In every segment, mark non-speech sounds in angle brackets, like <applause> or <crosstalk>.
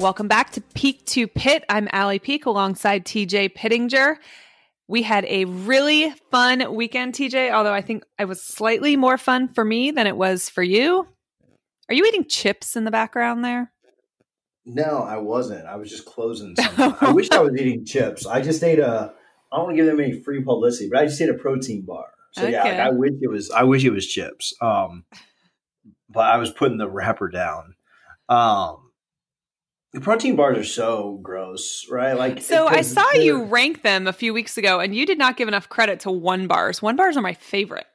Welcome back to Peak to Pit. I'm Allie Peak alongside TJ Pittinger. We had a really fun weekend, TJ, although I think it was slightly more fun for me than it was for you. Are you eating chips in the background there? No, I wasn't. I was just closing <laughs> something. I wish I was eating chips. I just ate a I don't want to give them any free publicity, but I just ate a protein bar. So okay. yeah, like I wish it was I wish it was chips. Um but I was putting the wrapper down. Um the protein bars are so gross, right? Like So I saw you rank them a few weeks ago and you did not give enough credit to one bars. One bars are my favorite.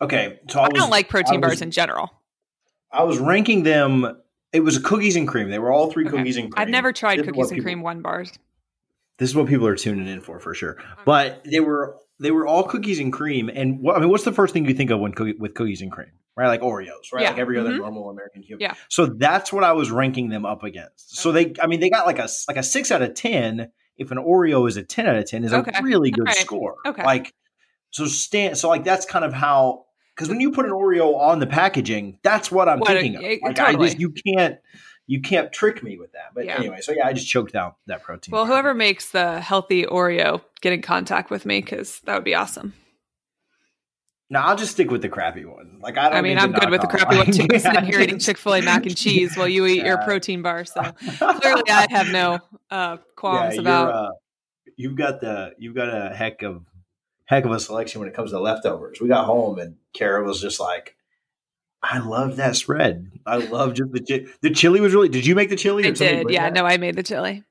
Okay. So I, I was, don't like protein was, bars in general. I was ranking them it was cookies and cream. They were all three okay. cookies and cream. I've never tried this cookies and people, cream one bars. This is what people are tuning in for, for sure. But they were they were all cookies and cream. And what I mean, what's the first thing you think of when cookie, with cookies and cream? right? Like Oreos, right? Yeah. Like every other mm-hmm. normal American human. Yeah. So that's what I was ranking them up against. So they, I mean, they got like a like a six out of ten. If an Oreo is a ten out of ten, is okay. a really good right. score. Okay. Like so, stand. So like that's kind of how because when you put an Oreo on the packaging, that's what I'm what thinking a, of. Like totally. I just you can't you can't trick me with that. But yeah. anyway, so yeah, I just choked out that protein. Well, whoever makes the healthy Oreo, get in contact with me because that would be awesome. No, I'll just stick with the crappy one. Like I don't. I mean, I'm good with the crappy one too. Sitting <laughs> here eating Chick Fil A mac and cheese while you eat yeah. your protein bar. So <laughs> clearly, I have no uh, qualms yeah, about. Uh, you've got the you've got a heck of heck of a selection when it comes to leftovers. We got home and Kara was just like, "I love that spread. I love just the the chili was really. Did you make the chili? I did. Yeah, that? no, I made the chili.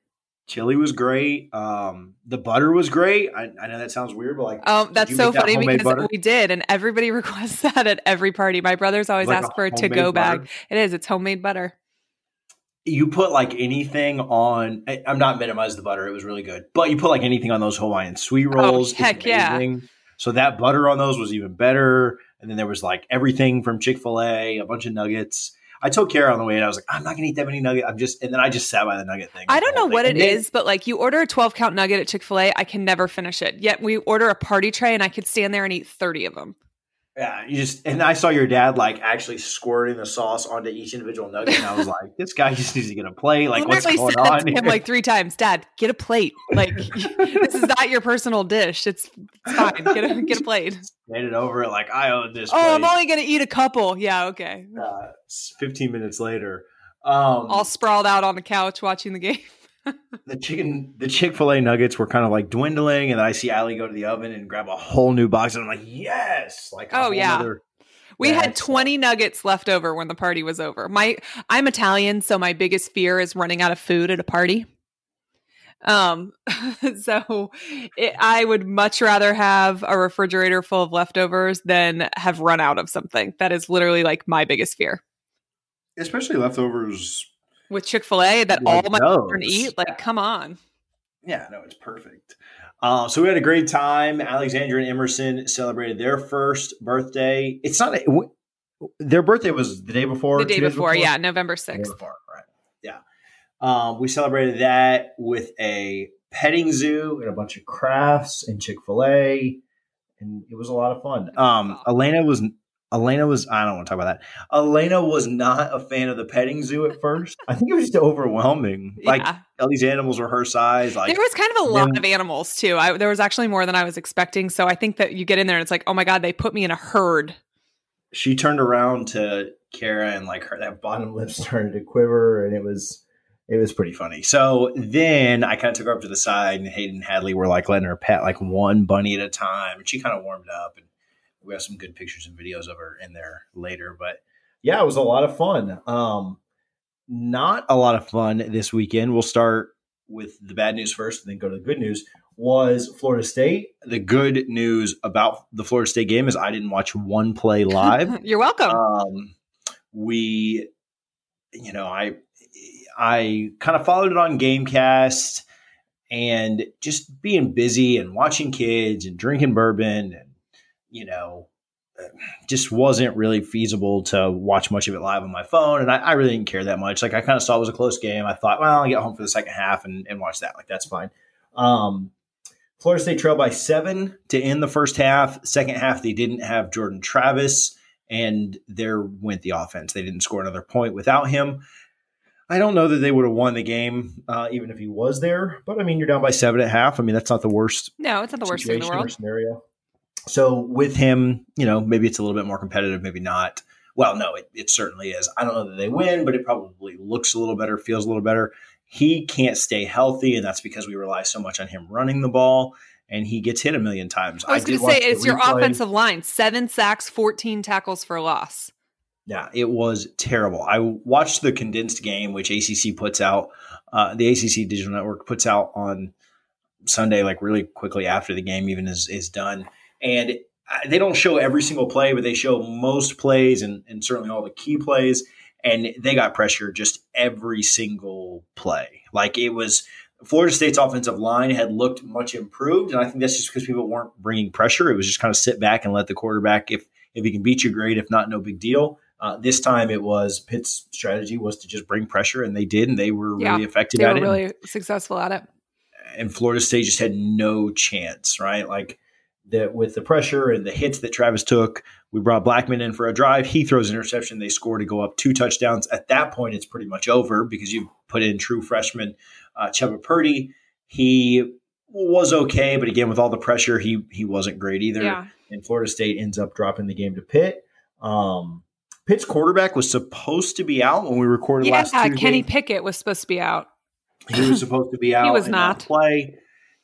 Chili was great. Um, the butter was great. I, I, know that sounds weird, but like, oh, that's so funny because butter? we did, and everybody <laughs> requests that at every party. My brothers always like ask for a to go bag. It is. It's homemade butter. You put like anything on. I'm not minimizing the butter. It was really good, but you put like anything on those Hawaiian sweet oh, rolls. Oh, heck yeah! So that butter on those was even better. And then there was like everything from Chick Fil A, a bunch of nuggets. I told Kara on the way and I was like, I'm not gonna eat that many nuggets. I'm just, and then I just sat by the nugget thing. I don't know what it is, but like you order a 12 count nugget at Chick fil A, I can never finish it. Yet we order a party tray and I could stand there and eat 30 of them. Yeah, you just and I saw your dad like actually squirting the sauce onto each individual nugget, and I was like, "This guy just needs to get a plate. Like, what's going on?" Him like three times, Dad, get a plate. Like, <laughs> this is not your personal dish. It's, it's fine. Get a get a plate. Made it over it like I own this. Oh, plate. I'm only gonna eat a couple. Yeah, okay. Uh, Fifteen minutes later, um, all sprawled out on the couch watching the game the chicken, the Chick Fil A nuggets were kind of like dwindling, and then I see Allie go to the oven and grab a whole new box, and I'm like, yes, like oh yeah. We had 20 nuggets left over when the party was over. My I'm Italian, so my biggest fear is running out of food at a party. Um, <laughs> so it, I would much rather have a refrigerator full of leftovers than have run out of something. That is literally like my biggest fear. Especially leftovers with Chick Fil A that like all my those. children eat. Like, come on. Yeah, no, it's perfect. Uh, so we had a great time. Alexandra and Emerson celebrated their first birthday. It's not a, their birthday was the day before. The day before, before, yeah, November sixth. Right, yeah. Um, we celebrated that with a petting zoo and a bunch of crafts and Chick Fil A, and it was a lot of fun. Um, Elena was Elena was, I don't want to talk about that. Elena was not a fan of the petting zoo at first. I think it was just overwhelming. <laughs> Yeah. Like, all these animals were her size. Like, there was kind of a lot of animals too. I, there was actually more than I was expecting. So I think that you get in there and it's like, oh my God, they put me in a herd. She turned around to Kara and like her, that bottom lip <laughs> started to quiver and it was, it was pretty funny. So then I kind of took her up to the side and Hayden Hadley were like letting her pet like one bunny at a time. And she kind of warmed up and we have some good pictures and videos of her in there later. But yeah, it was a lot of fun. Um, not a lot of fun this weekend. We'll start with the bad news first and then go to the good news. Was Florida State. The good news about the Florida State game is I didn't watch one play <laughs> live. You're welcome. Um, we, you know, I I kind of followed it on Gamecast and just being busy and watching kids and drinking bourbon and you know, just wasn't really feasible to watch much of it live on my phone. And I, I really didn't care that much. Like I kind of saw it was a close game. I thought, well, I'll get home for the second half and, and watch that. Like that's fine. Um, Florida State trailed by seven to end the first half. Second half, they didn't have Jordan Travis, and there went the offense. They didn't score another point without him. I don't know that they would have won the game uh, even if he was there. But I mean, you're down by seven and a half. I mean, that's not the worst. No, it's not the worst in the world. Scenario. So with him, you know, maybe it's a little bit more competitive, maybe not. Well, no, it, it certainly is. I don't know that they win, but it probably looks a little better, feels a little better. He can't stay healthy, and that's because we rely so much on him running the ball, and he gets hit a million times. I was going to say it's your offensive line: seven sacks, fourteen tackles for loss. Yeah, it was terrible. I watched the condensed game, which ACC puts out. Uh, the ACC Digital Network puts out on Sunday, like really quickly after the game even is is done, and they don't show every single play, but they show most plays and, and certainly all the key plays. And they got pressure just every single play. Like it was Florida State's offensive line had looked much improved, and I think that's just because people weren't bringing pressure. It was just kind of sit back and let the quarterback, if if he can beat you, great. If not, no big deal. Uh, this time it was Pitt's strategy was to just bring pressure, and they did, and they were yeah, really effective they at were it. Really successful at it. And Florida State just had no chance, right? Like that with the pressure and the hits that Travis took, we brought Blackman in for a drive. He throws an interception. They score to go up two touchdowns. At that point, it's pretty much over because you put in true freshman uh, Chubba Purdy. He was okay, but again, with all the pressure, he he wasn't great either. Yeah. And Florida State ends up dropping the game to Pitt. Um, Pitt's quarterback was supposed to be out when we recorded yeah, last Tuesday. Kenny Pickett was supposed to be out. He was supposed to be <laughs> out. he was not play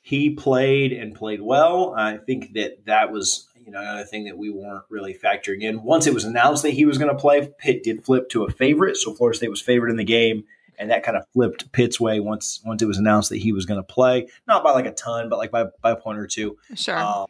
he played and played well. I think that that was you know another thing that we weren't really factoring in. Once it was announced that he was going to play, Pitt did flip to a favorite, so Florida State was favored in the game, and that kind of flipped Pitt's way once once it was announced that he was going to play, not by like a ton, but like by by a point or two. Sure. Um,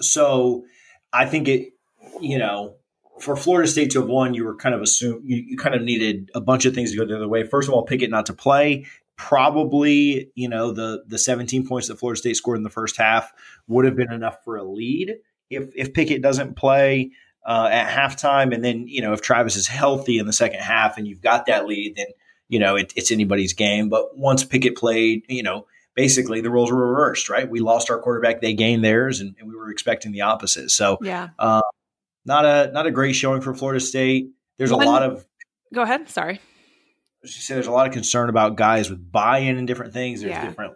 so I think it, you know, for Florida State to have won, you were kind of assume you, you kind of needed a bunch of things to go the other way. First of all, Pickett not to play, probably you know the the 17 points that Florida State scored in the first half would have been enough for a lead if if Pickett doesn't play uh, at halftime, and then you know if Travis is healthy in the second half and you've got that lead, then you know it, it's anybody's game. But once Pickett played, you know basically the roles were reversed, right? We lost our quarterback, they gained theirs, and, and we were expecting the opposite. So yeah, uh, not a not a great showing for Florida State. There's One, a lot of go ahead. Sorry she said there's a lot of concern about guys with buy-in and different things. There's yeah. different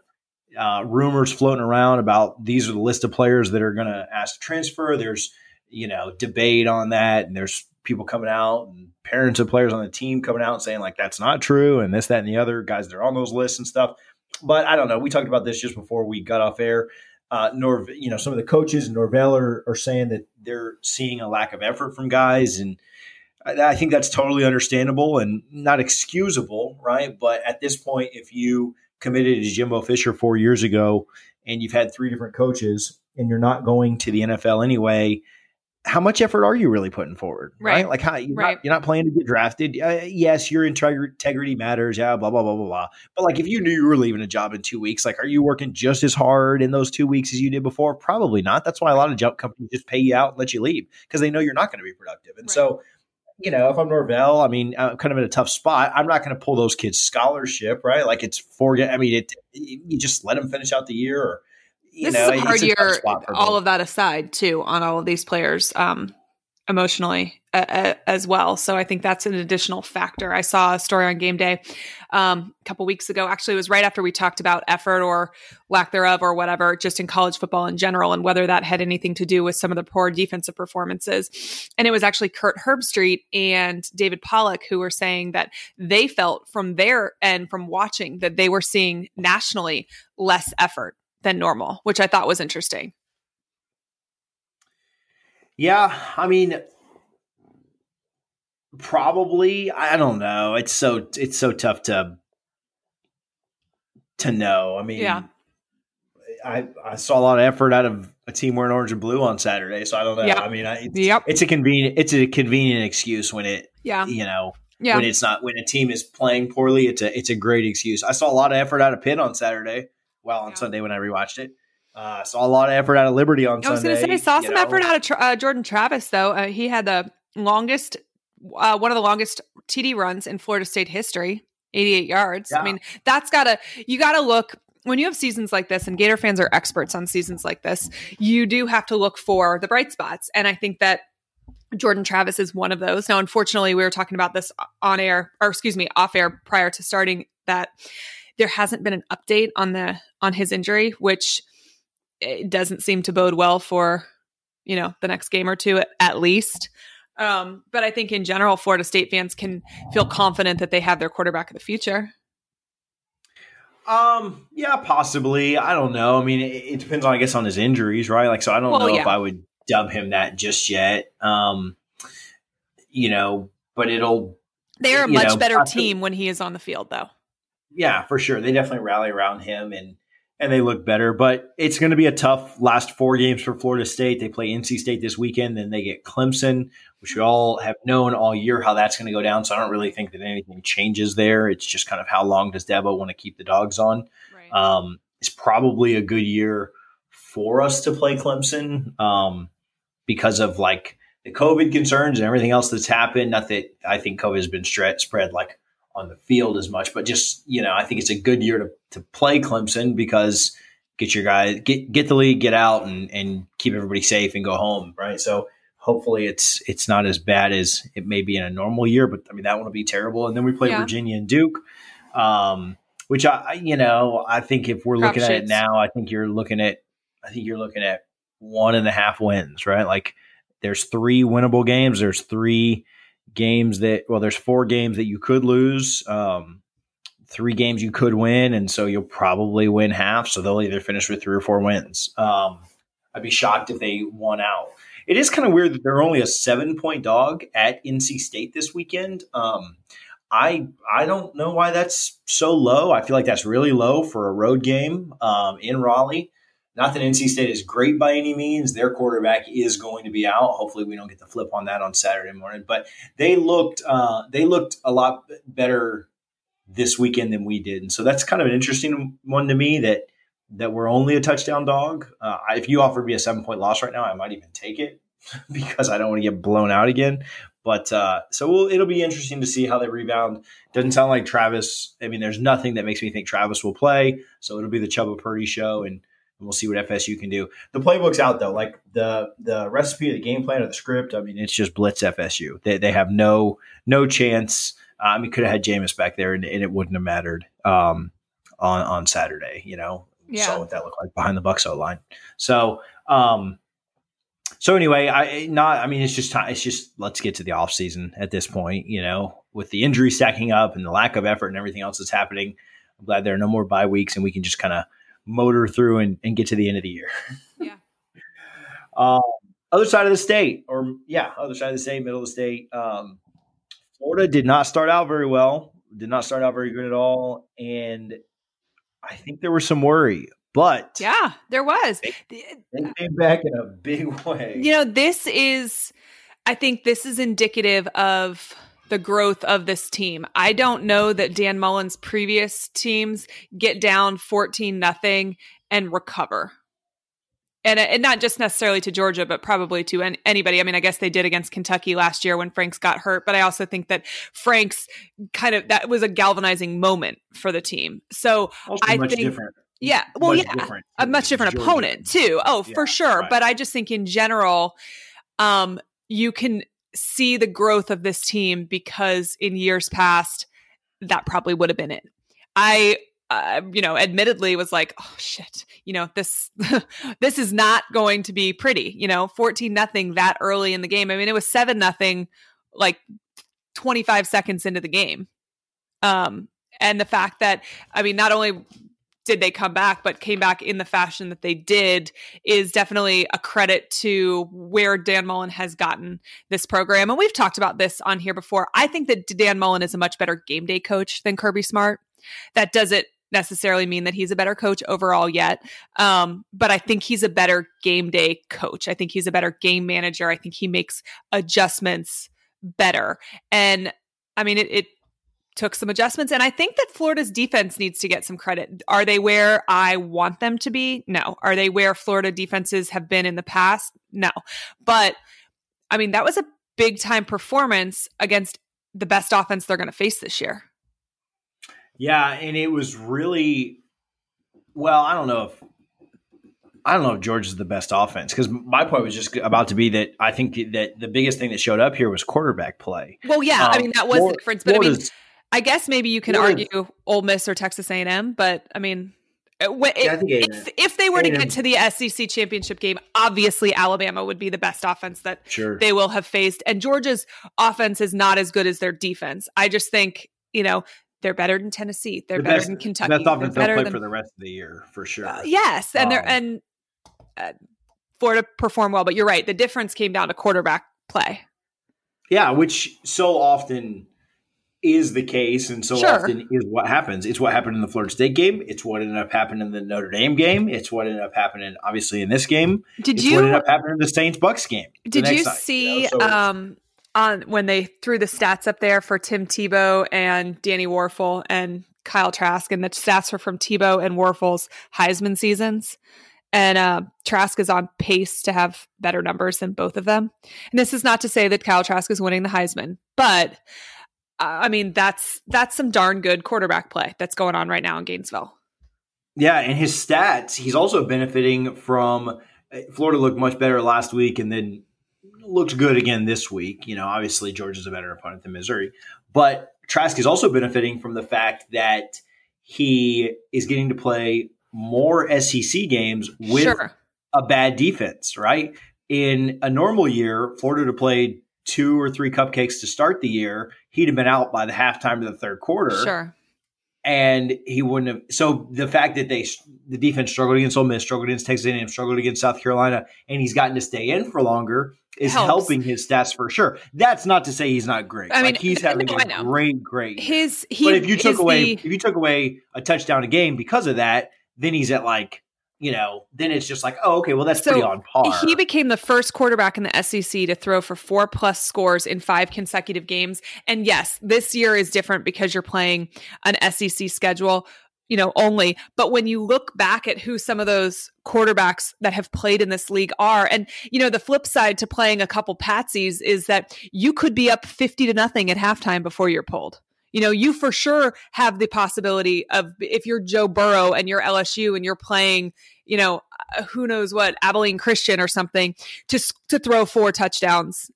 uh, rumors floating around about these are the list of players that are going to ask to transfer. There's you know debate on that, and there's people coming out and parents of players on the team coming out and saying like that's not true and this that and the other guys that are on those lists and stuff. But I don't know. We talked about this just before we got off air. Uh, Nor, you know, some of the coaches and Norvell are, are saying that they're seeing a lack of effort from guys and I think that's totally understandable and not excusable, right? But at this point, if you committed to Jimbo Fisher four years ago and you've had three different coaches and you're not going to the NFL anyway, how much effort are you really putting forward? Right. right? Like, how, you're, right. not, you're not playing to get drafted. Uh, yes, your integrity matters. Yeah, blah, blah, blah, blah, blah. But like, if you knew you were leaving a job in two weeks, like, are you working just as hard in those two weeks as you did before? Probably not. That's why a lot of jump companies just pay you out and let you leave because they know you're not going to be productive. And right. so, you know, if I'm Norvell, I mean, I'm kind of in a tough spot. I'm not going to pull those kids scholarship, right? Like it's for, I mean, it, you just let them finish out the year or, you this know, is a hard year, all of that aside too, on all of these players. Um, emotionally uh, as well. So I think that's an additional factor. I saw a story on game day um, a couple weeks ago. Actually, it was right after we talked about effort or lack thereof or whatever, just in college football in general, and whether that had anything to do with some of the poor defensive performances. And it was actually Kirk Herbstreit and David Pollack who were saying that they felt from their end, from watching, that they were seeing nationally less effort than normal, which I thought was interesting. Yeah, I mean, probably. I don't know. It's so it's so tough to to know. I mean, yeah. I I saw a lot of effort out of a team wearing orange and blue on Saturday, so I don't know. Yep. I mean, I, it's, yep. it's a convenient it's a convenient excuse when it yeah you know yeah. when it's not when a team is playing poorly. It's a it's a great excuse. I saw a lot of effort out of Pitt on Saturday. Well, on yeah. Sunday when I rewatched it. Uh, saw a lot of effort out of Liberty on I was going to say, saw some know. effort out of uh, Jordan Travis, though. Uh, he had the longest, uh, one of the longest TD runs in Florida State history, 88 yards. Yeah. I mean, that's got to, you got to look when you have seasons like this, and Gator fans are experts on seasons like this, you do have to look for the bright spots. And I think that Jordan Travis is one of those. Now, unfortunately, we were talking about this on air, or excuse me, off air prior to starting that there hasn't been an update on the on his injury, which it doesn't seem to bode well for you know the next game or two at, at least. Um, but I think in general, Florida State fans can feel confident that they have their quarterback of the future. Um, yeah, possibly. I don't know. I mean, it, it, depends on, I guess, on his injuries, right? Like, so I don't well, know yeah. if I would dub him that just yet. Um, you know, but it'll. They're a much know, better team when he is on the field, though. Yeah, for sure. They definitely rally around him and and they look better. But it's going to be a tough last four games for Florida State. They play NC State this weekend, then they get Clemson, which we all have known all year how that's going to go down. So I don't really think that anything changes there. It's just kind of how long does Dabo want to keep the dogs on. Right. Um, it's probably a good year for us to play Clemson um, because of like the COVID concerns and everything else that's happened. Not that I think COVID has been spread like on the field as much, but just you know, I think it's a good year to to play Clemson because get your guys get get the league, get out, and and keep everybody safe and go home, right? So hopefully it's it's not as bad as it may be in a normal year, but I mean that would be terrible. And then we play yeah. Virginia and Duke. Um, which I, you know, I think if we're looking at it now, I think you're looking at, I think you're looking at one and a half wins, right? Like there's three winnable games. There's three games that well, there's four games that you could lose. Um, three games you could win, and so you'll probably win half. So they'll either finish with three or four wins. Um, I'd be shocked if they won out. It is kind of weird that they're only a seven point dog at NC State this weekend. Um, I I don't know why that's so low. I feel like that's really low for a road game um, in Raleigh. Not that NC State is great by any means. Their quarterback is going to be out. Hopefully, we don't get the flip on that on Saturday morning. But they looked uh, they looked a lot better this weekend than we did, and so that's kind of an interesting one to me. That that we're only a touchdown dog. Uh, if you offered me a seven point loss right now, I might even take it <laughs> because I don't want to get blown out again. But uh, so we'll, it'll be interesting to see how they rebound. Doesn't sound like Travis. I mean, there's nothing that makes me think Travis will play. So it'll be the Chubba Purdy show, and and we'll see what FSU can do. The playbook's out though, like the the recipe, the game plan, or the script. I mean, it's just blitz FSU. They they have no no chance. Uh, I mean, could have had Jameis back there, and, and, it wouldn't have mattered um, on on Saturday. You know, yeah. saw what that looked like behind the Bucks O line. So. Um, so anyway, I not. I mean, it's just time. It's just let's get to the off season at this point. You know, with the injury stacking up and the lack of effort and everything else that's happening, I'm glad there are no more bye weeks and we can just kind of motor through and, and get to the end of the year. <laughs> Yeah. um, other side of the state, or yeah, other side of the state, middle of the state. Um, Florida did not start out very well. Did not start out very good at all, and I think there was some worry. But yeah, there was. They, they came back in a big <laughs> way. You know, this is. I think this is indicative of the growth of this team. I don't know that Dan Mullen's previous teams get down 14 nothing and recover. And, and not just necessarily to Georgia, but probably to an, anybody. I mean, I guess they did against Kentucky last year when Franks got hurt, but I also think that Franks kind of that was a galvanizing moment for the team. So also I think different. Yeah. Well, much yeah. A much different Georgia. opponent too. Oh, yeah, for sure. Right. But I just think in general, um, you can see the growth of this team because in years past, that probably would have been it. I uh, you know, admittedly was like, oh shit, you know, this <laughs> this is not going to be pretty. You know, fourteen nothing that early in the game. I mean, it was seven nothing, like twenty five seconds into the game. Um, and the fact that I mean, not only did they come back, but came back in the fashion that they did is definitely a credit to where Dan Mullen has gotten this program. And we've talked about this on here before. I think that Dan Mullen is a much better game day coach than Kirby Smart. That doesn't necessarily mean that he's a better coach overall yet. Um, but I think he's a better game day coach. I think he's a better game manager. I think he makes adjustments better. And I mean, it, it took some adjustments. And I think that Florida's defense needs to get some credit. Are they where I want them to be? No. Are they where Florida defenses have been in the past? No. But I mean, that was a big time performance against the best offense they're going to face this year. Yeah. And it was really, well, I don't know if I don't know if Georgia is the best offense because my point was just about to be that I think that the biggest thing that showed up here was quarterback play. Well, yeah, um, I mean that was Florida, the difference, but Florida's, I mean, I guess maybe you can argue Ole Miss or Texas A and M, but I mean, if, if, if, they were to get to the SEC championship game, obviously Alabama would be the best offense that sure. they will have faced. And Georgia's offense is not as good as their defense. I just think, you know, they're better than Tennessee. They're the better best, than Kentucky. Best offense they'll play than, for the rest of the year for sure. Uh, yes, and um, they're and uh, Florida performed well, but you're right. The difference came down to quarterback play. Yeah, which so often is the case and so sure. often is what happens. It's what happened in the Florida State game. It's what ended up happening in the Notre Dame game. It's what ended up happening, obviously, in this game. Did it's you? What ended up happening in the Saints Bucks game. Did you side, see you know? so, um, on when they threw the stats up there for Tim Tebow and Danny Wuerffel and Kyle Trask, and the stats are from Tebow and Wuerffel's Heisman seasons. And uh, Trask is on pace to have better numbers than both of them. And this is not to say that Kyle Trask is winning the Heisman, but I mean, that's that's some darn good quarterback play that's going on right now in Gainesville. Yeah, and his stats, he's also benefiting from eh, Florida looked much better last week and then looked good again this week. You know, obviously Georgia's a better opponent than Missouri, but Trask is also benefiting from the fact that he is getting to play more SEC games with sure. a bad defense, right? In a normal year, Florida to play two or three cupcakes to start the year, he'd have been out by the halftime of the third quarter. Sure. And he wouldn't have. So the fact that they the defense struggled against Ole Miss, struggled against Texas A&M, struggled against South Carolina, and he's gotten to stay in for longer is Helps. helping his stats for sure. That's not to say he's not great. I mean, like he's having no, a great, great. His he. But if you took away the, if you took away a touchdown a game because of that, then he's at like you know, then it's just like, oh, okay, well, that's so pretty on par. He became the first quarterback in the SEC to throw for four plus scores in five consecutive games. And yes, this year is different because you're playing an SEC schedule, you know, only. But when you look back at who some of those quarterbacks that have played in this league are, and, you know, the flip side to playing a couple patsies is that you could be up 50 to nothing at halftime before you're pulled you know, you for sure have the possibility of if you're Joe Burrow and you're LSU and you're playing, you know, uh, who knows what Abilene Christian or something to to throw four touchdowns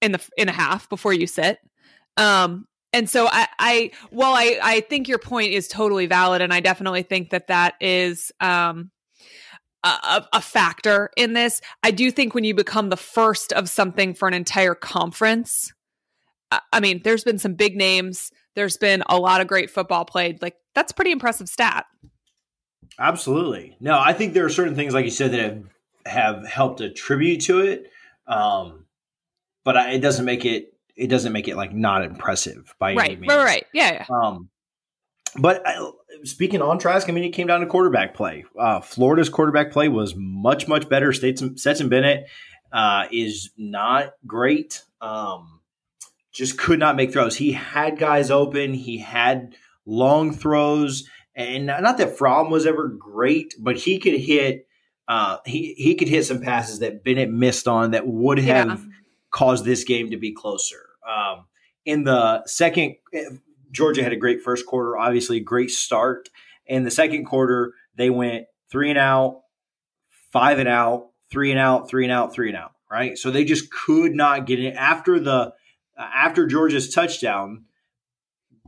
in the in a half before you sit. Um, and so I, I, well, I, I think your point is totally valid, and I definitely think that that is um, a, a, factor in this. I do think when you become the first of something for an entire conference, I mean, there's been some big names there's been a lot of great football played. Like that's pretty impressive stat. Absolutely. No, I think there are certain things, like you said, that have, have helped attribute to it. Um, but I, it doesn't make it, it doesn't make it like not impressive by right, any means. Right, right, yeah, yeah. Um, but I, speaking on Trask, I mean, it came down to quarterback play. Uh, Florida's quarterback play was much, much better. Stetson Bennett uh, is not great. Um, just could not make throws. He had guys open. He had long throws, and not that Fromm was ever great, but he could hit. Uh, he he could hit some passes that Bennett missed on that would have yeah. caused this game to be closer. Um, in the second, Georgia had a great first quarter, obviously great start. In the second quarter, they went three and out, five and out, three and out, three and out, three and out. Right, so they just could not get it after the after Georgia's touchdown,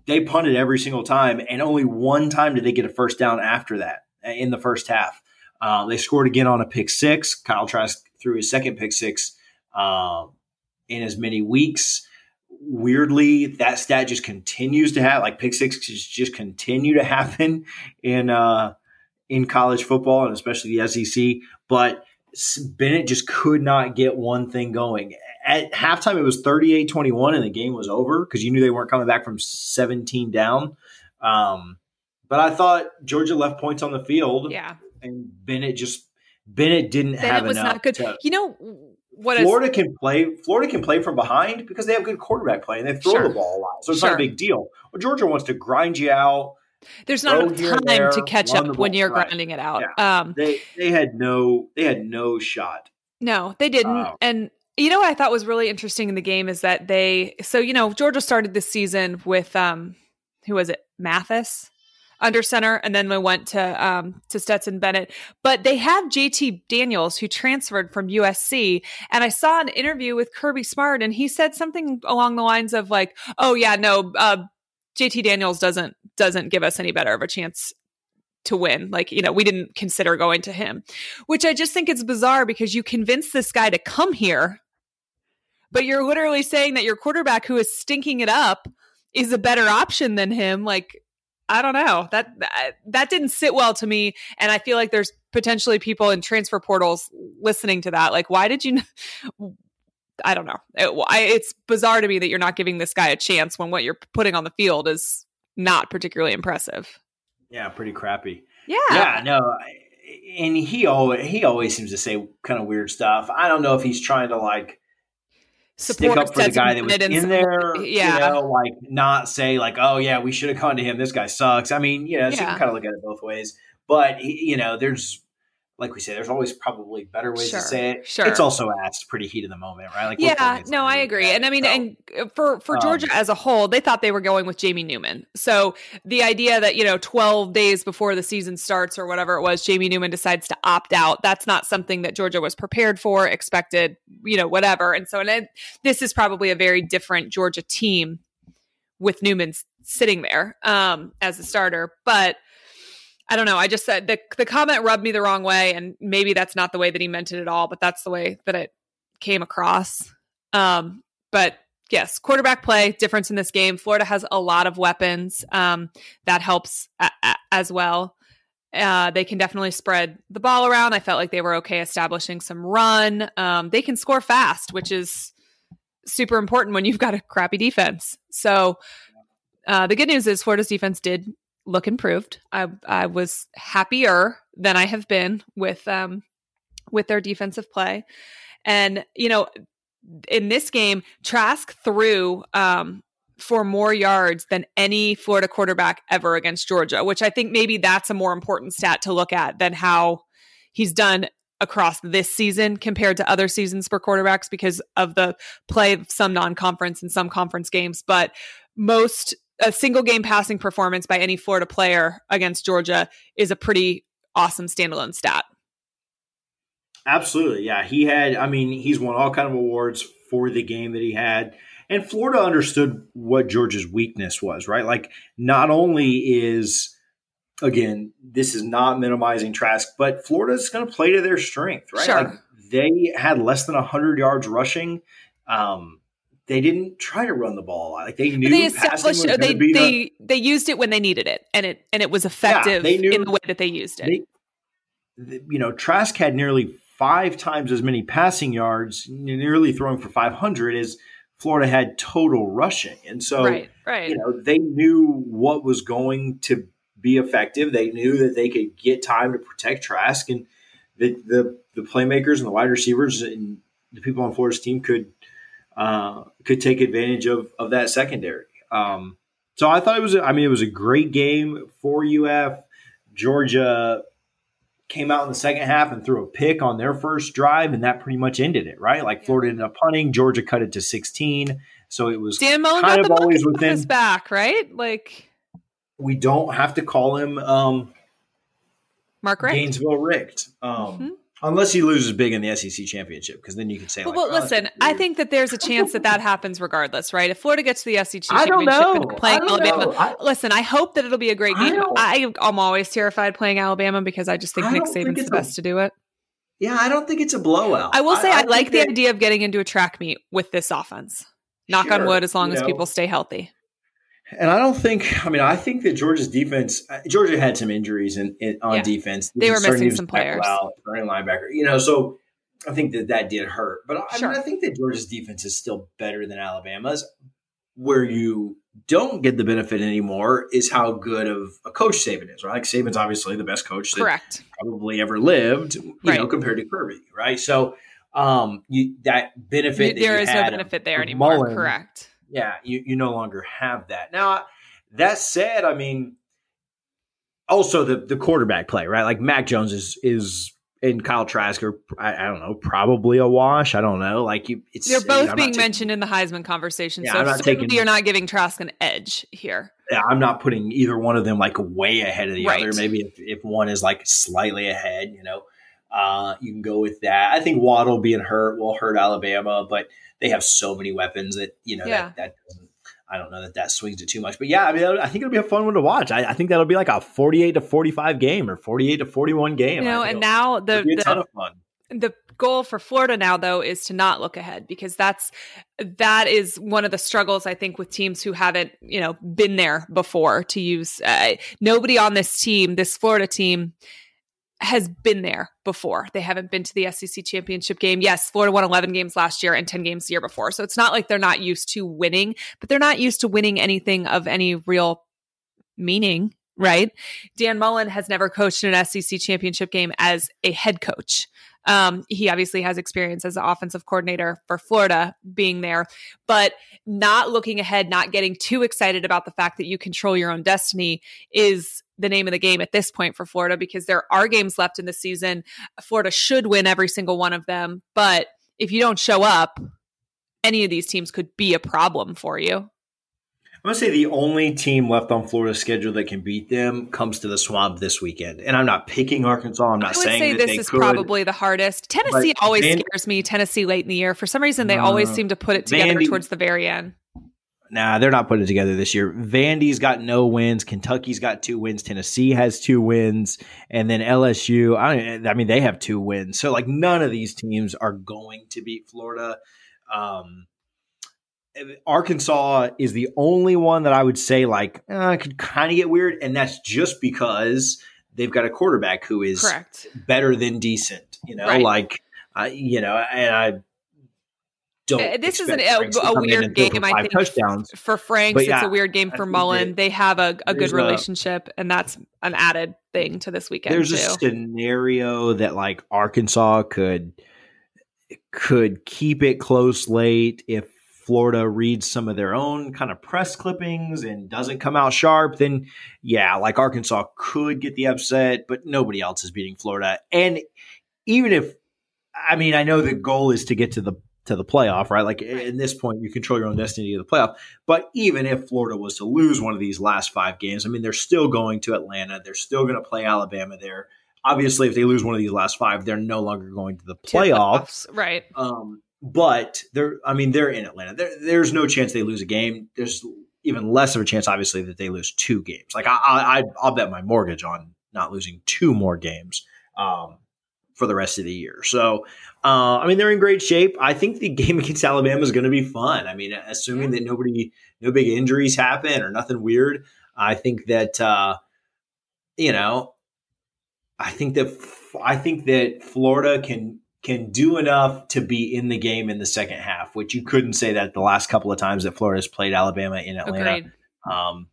they punted every single time, and only one time did they get a first down after that uh, in the first half. Uh, they scored again on a pick six. Kyle Trask threw his second pick six uh, in as many weeks. Weirdly, that stat just continues to have like pick sixes just continue to <laughs> happen in uh, in college football and especially the SEC. But Bennett just could not get one thing going at halftime it was 38-21 and the game was over because you knew they weren't coming back from 17 down. Um, but I thought Georgia left points on the field. Yeah. And Bennett just Bennett didn't Bennett have was enough. not good. To, you know what Florida is, can play Florida can play from behind because they have good quarterback play and they throw sure. the ball a lot. So it's sure. not a big deal. Well, Georgia wants to grind you out. There's not enough time there, to catch up when you're right. grinding it out. Yeah. Um, they they had no they had no shot. No, they didn't. Uh, and you know what I thought was really interesting in the game is that they so you know Georgia started this season with um who was it Mathis under center, and then we went to um, to Stetson Bennett. But they have JT Daniels who transferred from USC, and I saw an interview with Kirby Smart, and he said something along the lines of like, "Oh yeah, no, uh, JT Daniels doesn't doesn't give us any better of a chance to win. Like, you know, we didn't consider going to him, which I just think it's bizarre because you convince this guy to come here, but you're literally saying that your quarterback who is stinking it up is a better option than him. Like, I don't know. That that didn't sit well to me and I feel like there's potentially people in transfer portals listening to that. Like, why did you I don't know. It, I, it's bizarre to me that you're not giving this guy a chance when what you're putting on the field is not particularly impressive. Yeah, pretty crappy. Yeah. Yeah, no. And he always he always seems to say kind of weird stuff. I don't know if he's trying to like stick up for the guy that was in there. Yeah. You know, like not say like, oh yeah, we should have gone to him. This guy sucks. I mean, you know, yeah. so you can kind of look at it both ways. But you know, there's like we say, there's always probably better ways sure, to say it. Sure. It's also asked pretty heat of the moment, right? Like, yeah, no, I agree. And I mean, so, and uh, for, for Georgia um, as a whole, they thought they were going with Jamie Newman. So the idea that, you know, 12 days before the season starts or whatever it was, Jamie Newman decides to opt out. That's not something that Georgia was prepared for, expected, you know, whatever. And so, and it, this is probably a very different Georgia team with Newman sitting there um, as a starter. But, I don't know. I just said the the comment rubbed me the wrong way, and maybe that's not the way that he meant it at all, but that's the way that it came across. Um, but yes, quarterback play difference in this game. Florida has a lot of weapons. Um, that helps a- a- as well. Uh, they can definitely spread the ball around. I felt like they were okay establishing some run. Um, they can score fast, which is super important when you've got a crappy defense. So uh, the good news is Florida's defense did look improved. I I was happier than I have been with um with their defensive play. And you know, in this game, Trask threw um for more yards than any Florida quarterback ever against Georgia, which I think maybe that's a more important stat to look at than how he's done across this season compared to other seasons for quarterbacks because of the play of some non-conference and some conference games but most a single game passing performance by any Florida player against Georgia is a pretty awesome standalone stat. Absolutely. Yeah. He had, I mean, he's won all kind of awards for the game that he had. And Florida understood what Georgia's weakness was, right? Like, not only is, again, this is not minimizing Trask, but Florida's going to play to their strength, right? Sure. Like, they had less than 100 yards rushing. Um, they didn't try to run the ball. Like they knew they established they they, they used it when they needed it, and it and it was effective yeah, knew, in the way that they used it. They, you know, Trask had nearly five times as many passing yards, nearly throwing for five hundred as Florida had total rushing, and so right, right. you know they knew what was going to be effective. They knew that they could get time to protect Trask, and the the, the playmakers and the wide receivers and the people on Florida's team could uh, could take advantage of of that secondary. Um, so I thought it was. I mean, it was a great game for UF. Georgia came out in the second half and threw a pick on their first drive, and that pretty much ended it. Right, like Florida ended up punting. Georgia cut it to sixteen. So it was Dan Mullen kind of always within his back, right? Like we don't have to call him um, Mark Richt. Gainesville Richt. Um, mm-hmm. Unless he loses big in the SEC championship, because then you can say, well, like, well oh, listen, I think that there's a chance that that <laughs> happens regardless, right? If Florida gets to the SEC championship playing Alabama, I, listen, I hope that it'll be a great game. I, am always terrified playing Alabama because I just think I Nick Saban's the best a, to do it. Yeah, I don't think it's a blowout. I will say I, I like the that, idea of getting into a track meet with this offense. Knock sure, on wood, as long as know, people stay healthy. And I don't think. I mean, I think that Georgia's defense. Uh, Georgia had some injuries in, in on yeah. defense. They were missing some players. Out, starting linebacker. You know, so I think that that did hurt. But I, sure. mean, I think that Georgia's defense is still better than Alabama's. Where you don't get the benefit anymore is how good of a coach Saban is. Right, like Saban's obviously the best coach that Correct. probably ever lived. You right. know, compared to Kirby. Right, so um, you, that benefit there that is no benefit there anymore. Mullen, Correct yeah, you, you no longer have that. Now, that said, I mean, also the the quarterback play, right? Like Mac Jones is is in Kyle Trask are I, I, don't know, probably a wash. I don't know. Like you, it's they're both being mentioned in the Heisman conversation. Yeah, so I'm not taking, you're not giving Trask an edge here. I'm not putting either one of them like way ahead of the Right. other. Maybe if, if one is like slightly ahead, you know, uh, you can go with that. I think Waddle being hurt will hurt Alabama, but they have so many weapons that you know Yeah. that, that doesn't. I don't know that that swings it too much, but yeah, I mean, I think it'll be a fun one to watch. I, I think that'll be like a 48 to 45 game or 48 to 41 game. You know, and now the it'll be a the, ton of fun. the goal for Florida now though is to not look ahead because that's that is one of the struggles I think with teams who haven't you know been there before to use uh, nobody on this team this Florida team has been there before. They haven't been to the SEC championship game. Yes Florida won 11 games last year and 10 games the year before. So it's not like they're not used to winning but they're not used to winning anything of any real meaning right? Dan Mullen has never coached an SEC championship game as a head coach um, he obviously has experience as an offensive coordinator for Florida being there, but not looking ahead, not getting too excited about the fact that you control your own destiny is the name of the game at this point for Florida because there are games left in the season. Florida should win every single one of them, but if you don't show up, any of these teams could be a problem for you. I'm gonna say the only team left on Florida's schedule that can beat them comes to the swamp this weekend. And I'm not picking Arkansas. I'm not I would saying say that this they is could. probably the hardest. Tennessee always Van- scares me. Tennessee late in the year. For some reason, they No, always seem to put it together Vandy- towards the very end. Nah, they're not putting it together this year. Vandy's got no wins. Kentucky's got two wins. Tennessee has two wins, and then LSU. I, I mean, they have two wins. So like, none of these teams are going to beat Florida. Um, Arkansas is the only one that I would say like uh, could kind of get weird, and that's just because they've got a quarterback who is Correct. better than decent. You know, Right. like I, you know, and I don't. Uh, this is a, a weird and throw for game, I think. touchdowns. For Franks, it's a weird game for Mullen. They have a, a good there's a- relationship, and that's an added thing to this weekend There's too. a scenario that like Arkansas could could keep it close late if Florida reads some of their own kind of press clippings and doesn't come out sharp, then yeah, like Arkansas could get the upset, but nobody else is beating Florida. And even if I mean, I know the goal is to get to the to the playoff, right? Like in this point, you control your own destiny to the playoff. But even if Florida was to lose one of these last five games, I mean, they're still going to Atlanta. They're still going to play Alabama there. Obviously, if they lose one of these last five, they're no longer going to the To the playoffs. right? Um, but they're, I mean, they're in Atlanta. There, there's no chance they lose a game. There's even less of a chance, obviously, that they lose two games. Like I, I, I'll bet my mortgage on not losing two more games um, for the rest of the year. So, uh, I mean, they're in great shape. I think the <laughs> game against Alabama is going to be fun. I mean, assuming that nobody, no big injuries happen or nothing weird. I think that, uh, you know, I think that I think that Florida can can do enough to be in the game in the second half, which you couldn't say that the last couple of times that Florida's played Alabama in Atlanta. Um,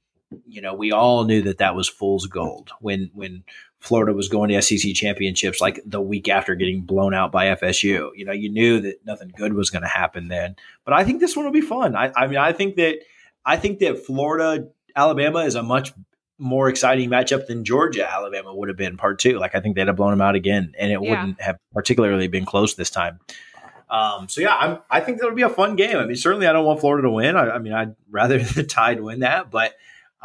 you know, we all knew that that was fool's gold when when Florida was going to SEC championships like the week after getting blown out by FSU. You know, you knew that nothing good was going to happen then. But I think this one will be fun. I, I mean, I think that I think that Florida Alabama is a much more exciting matchup than Georgia Alabama would have been part two. Like I think they'd have blown them out again, and it Yeah. wouldn't have particularly been close this time. Um, so yeah, I'm, I think that'll be a fun game. I mean, certainly I don't want Florida to win. I, I mean, I'd rather <laughs> the Tide win that, but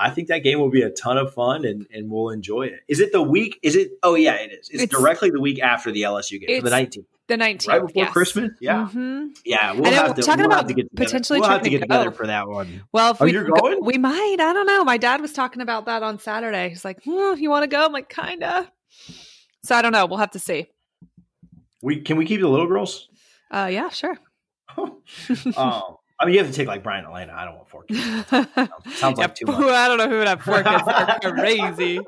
I think that game will be a ton of fun and, and we'll enjoy it. Is it the week? Is it? Oh yeah, it is. It's, It's- directly the week after the LSU game, the 19th, The nineteenth, right before Christmas. Yeah, hmm yeah. We'll have to talking we'll have about to get together. potentially We'll have to get to together for that one. Well, if Oh, we you're go- going? we might. I don't know. My dad was talking about that on Saturday. He's like, hmm, "You want to go?" I'm like, "Kinda." So I don't know. We'll have to see. We can we keep the little girls? Uh, yeah, sure. <laughs> um, I mean, you have to take like Brian Elena. I don't want four kids. <laughs> Sounds like too much. <laughs> I don't know who would have four kids. They're crazy.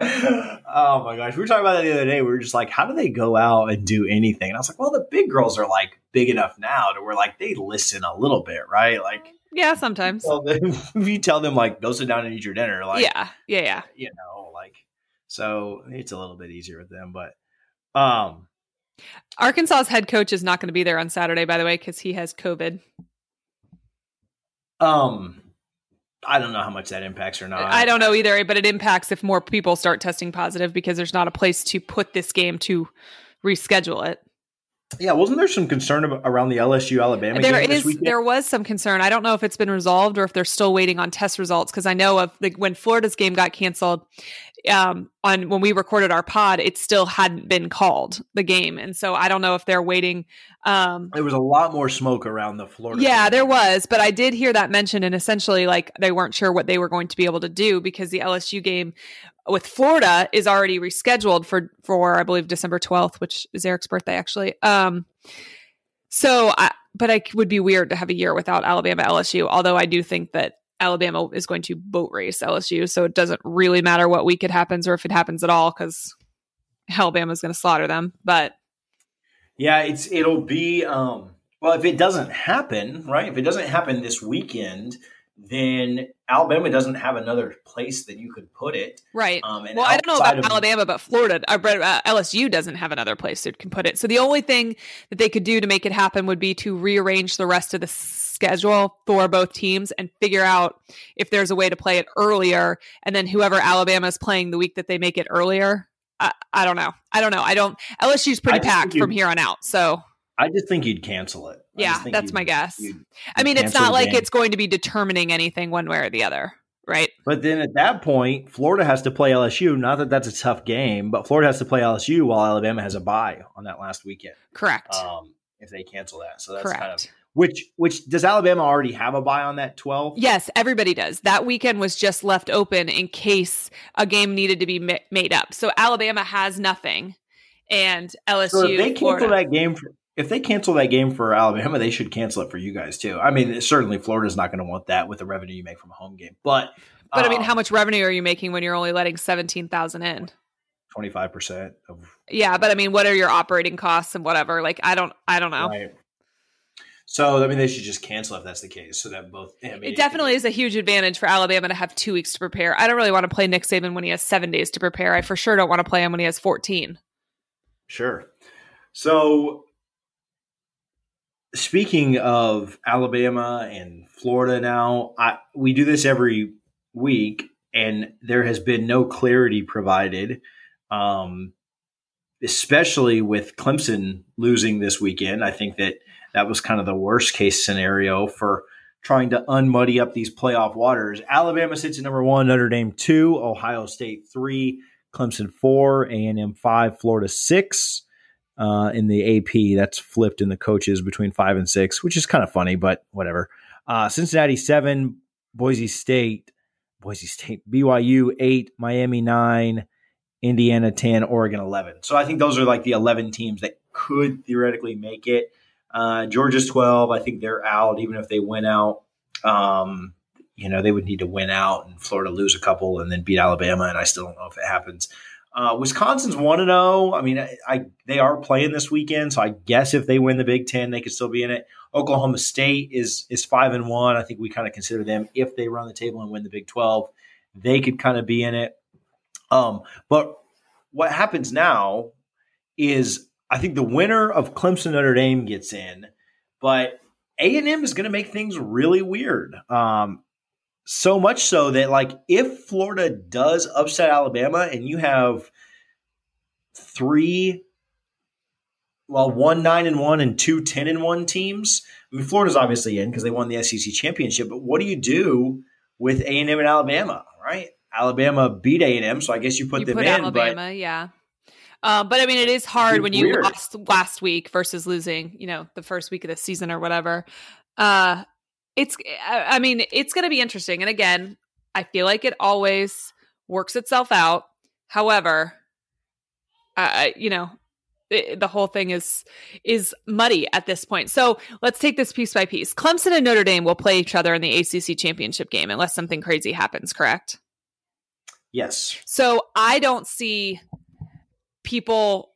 <laughs> oh my gosh. We were talking about that the other day. We were just like, how do they go out and do anything? And I was like, well, the big girls are like big enough now to where like they listen a little bit, right? Like, Yeah, sometimes. well, if you tell them like go sit down and eat your dinner, like, yeah, yeah, yeah. you know, like, so it's a little bit easier with them. But, um, Arkansas's head coach is not going to be there on Saturday, by the way, because he has COVID. Um, I don't know how much that impacts or not. I don't know either, but it impacts if more people start testing positive because there's not a place to put this game to reschedule it. Yeah, wasn't there some concern around the LSU Alabama there game is, There was some concern. I don't know if it's been resolved or if they're still waiting on test results because I know of like when Florida's game got canceled um, on when we recorded our pod, it still hadn't been called the game, and so I don't know if they're waiting. Um, there was a lot more smoke around the Florida. Yeah, game. there was, but I did hear that mentioned, and essentially, like they weren't sure what they were going to be able to do because the LSU game with Florida is already rescheduled for for I believe December twelfth, which is Eric's birthday actually. Um, so I, but I would be weird to have a year without Alabama LSU. Although I do think that Alabama is going to boat race LSU, so it doesn't really matter what week it happens or if it happens at all because Alabama is going to slaughter them. But yeah, it's it'll be um, well if it doesn't happen, right? If it doesn't happen this weekend, then Alabama doesn't have another place that you could put it. Right. Um, well, I don't know about of- Alabama, but Florida, uh, LSU doesn't have another place that can put it. So the only thing that they could do to make it happen would be to rearrange the rest of the schedule for both teams and figure out if there's a way to play it earlier. And then whoever Alabama is playing the week that they make it earlier. I, I don't know. I don't know. I don't. LSU's pretty packed from here on out. So I just think you'd cancel it. I yeah, that's my guess. You'd, you'd I mean, it's not like game. it's going to be determining anything one way or the other, right? But then at that point, Florida has to play LSU. Not that that's a tough game, but Florida has to play LSU while Alabama has a bye on that last weekend. Correct. Um, if they cancel that, so that's Correct. kind of which which does Alabama already have a bye on that 12? Yes, everybody does. That weekend was just left open in case a game needed to be ma- made up. So Alabama has nothing and LSU so if they cancel Florida. that game for, if they cancel that game for Alabama, they should cancel it for you guys too. I mean, certainly Florida's not going to want that with the revenue you make from a home game. But But um, I mean, how um, much revenue are you making when you're only letting 17,000 in? 25% of Yeah, but I mean, what are your operating costs and whatever? Like I don't I don't know. Right. So I mean, they should just cancel if that's the case, so that both. I mean, it definitely is a huge advantage for Alabama to have two weeks to prepare. I don't really want to play Nick Saban when he has seven days to prepare. I for sure don't want to play him when he has fourteen. Sure. So, speaking of Alabama and Florida, now I, we do this every week, and there has been no clarity provided. Um, especially with Clemson losing this weekend, I think that that was kind of the worst case scenario for trying to unmuddy up these playoff waters. Alabama sits at number one, Notre Dame two, Ohio State three, Clemson four, A and M five, Florida six. Uh, in the AP, that's flipped in the coaches between five and six, which is kind of funny, but whatever. Uh, Cincinnati seven, Boise State, Boise State, BYU eight, Miami nine, Indiana ten, Oregon eleven. So I think those are like the eleven teams that could theoretically make it. Uh, Georgia's 12. I think they're out, even if they win out. Um, you know, they would need to win out and Florida lose a couple and then beat Alabama. And I still don't know if it happens. Uh, Wisconsin's 1 0. I mean, I, I, they are playing this weekend. So I guess if they win the Big Ten, they could still be in it. Oklahoma State is is 5 and 1. I think we kind of consider them, if they run the table and win the Big 12, they could kind of be in it. Um, but what happens now is I think the winner of Clemson Notre Dame gets in, but A and M is going to make things really weird. Um, so much so that like if Florida does upset Alabama and you have three, well, one nine and one and two 10 and one teams. I mean, Florida's obviously in because they won the SEC championship. But what do you do with A and M and Alabama? Right? Alabama beat A and M, so I guess you put you them put in. Alabama, but, yeah. Uh, but I mean, it is hard when you weird. lost last week versus losing, you know, the first week of the season or whatever. Uh, it's, I mean, it's going to be interesting. And again, I feel like it always works itself out. However, I, you know, it, the whole thing is is muddy at this point. So let's take this piece by piece. Clemson and Notre Dame will play each other in the ACC championship game unless something crazy happens. Correct? Yes. So I don't see people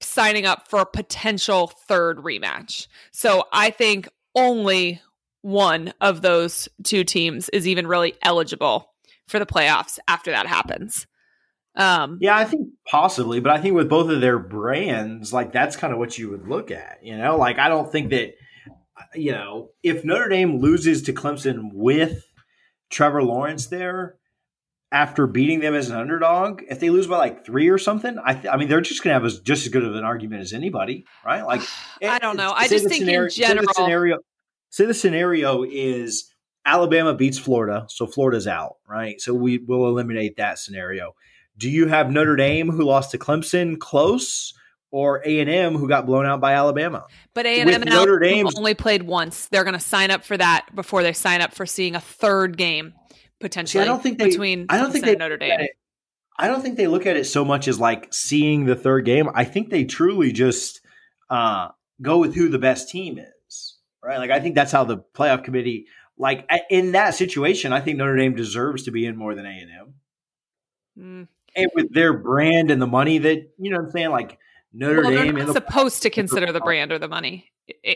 signing up for a potential third rematch. So I think only one of those two teams is even really eligible for the playoffs after that happens. Um, yeah, I think possibly, but I think with both of their brands, like that's kind of what you would look at. You know, like I don't think that, you know, if Notre Dame loses to Clemson with Trevor Lawrence there, after beating them as an underdog, if they lose by like three or something, I, th- I mean, they're just going to have as, just as good of an argument as anybody, right? Like, <sighs> I don't know. I just think scenario, in general, scenario, say the scenario is Alabama beats Florida, so Florida's out, right? So we will eliminate that scenario. Do you have Notre Dame who lost to Clemson close? or A and M who got blown out by Alabama. But A and M and Notre Dame only played once. They're going to sign up for that before they sign up for seeing a third game potentially. See, I don't think they, between I don't think they Notre Dame. I don't think they look at it so much as like seeing the third game. I think they truly just uh, go with who the best team is, right? Like I think that's how the playoff committee. Like in that situation, I think Notre Dame deserves to be in more than A and M. Mm. And with their brand and the money that you know, what I'm saying like Notre well, Dame. They're supposed to consider the brand or the money,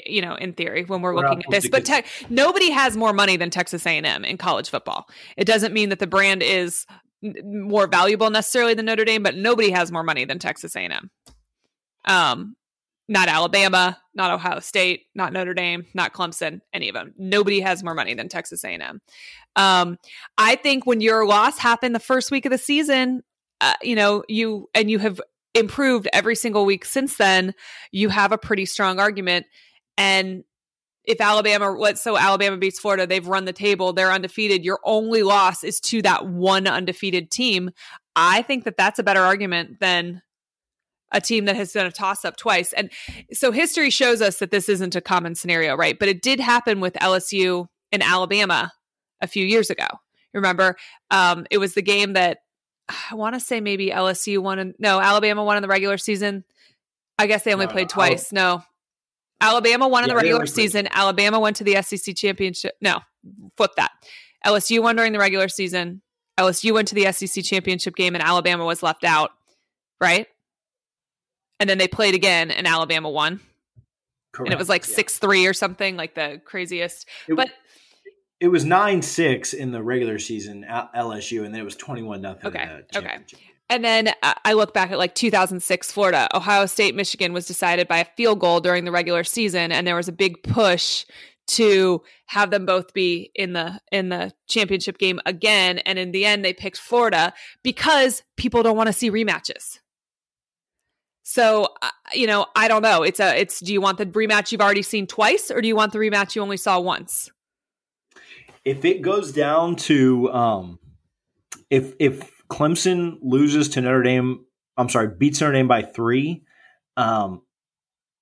you know, in theory when we're, we're looking at this. But te- nobody has more money than Texas A&M in college football. It doesn't mean that the brand is more valuable necessarily than Notre Dame, but nobody has more money than Texas A&M. Um, not Alabama, not Ohio State, not Notre Dame, not Clemson, any of them. Nobody has more money than Texas A&M. Um, I think when your loss happened the first week of the season, uh, you know, you and you have improved every single week since then, you have a pretty strong argument. And if Alabama, let's so Alabama beats Florida, they've run the table, they're undefeated. Your only loss is to that one undefeated team. I think that that's a better argument than a team that has done a toss up twice. And so history shows us that this isn't a common scenario, right? But it did happen with LSU and Alabama a few years ago. Remember, um, it was the game that I want to say maybe LSU won. In, no, Alabama won in the regular season. I guess they only no, played no, twice. no, Alabama won in yeah, the regular season. Alabama went to the SEC championship. No, flip that. LSU won during the regular season. LSU went to the SEC championship game, and Alabama was left out. Right, and then they played again, and Alabama won. Correct. And it was like six yeah. three or something, like the craziest. It, but it was nine six in the regular season at LSU, and then it was twenty one nothing. Okay. okay. And then uh, I look back at like 2006 Florida, Ohio State, Michigan was decided by a field goal during the regular season, and there was a big push to have them both be in the in the championship game again. And in the end, they picked Florida because people don't want to see rematches. So, uh, you know, I don't know. It's a, it's, do you want the rematch you've already seen twice or do you want the rematch you only saw once? if it goes down to um, if if Clemson loses to Notre Dame, I'm sorry, beats Notre Dame by three, um,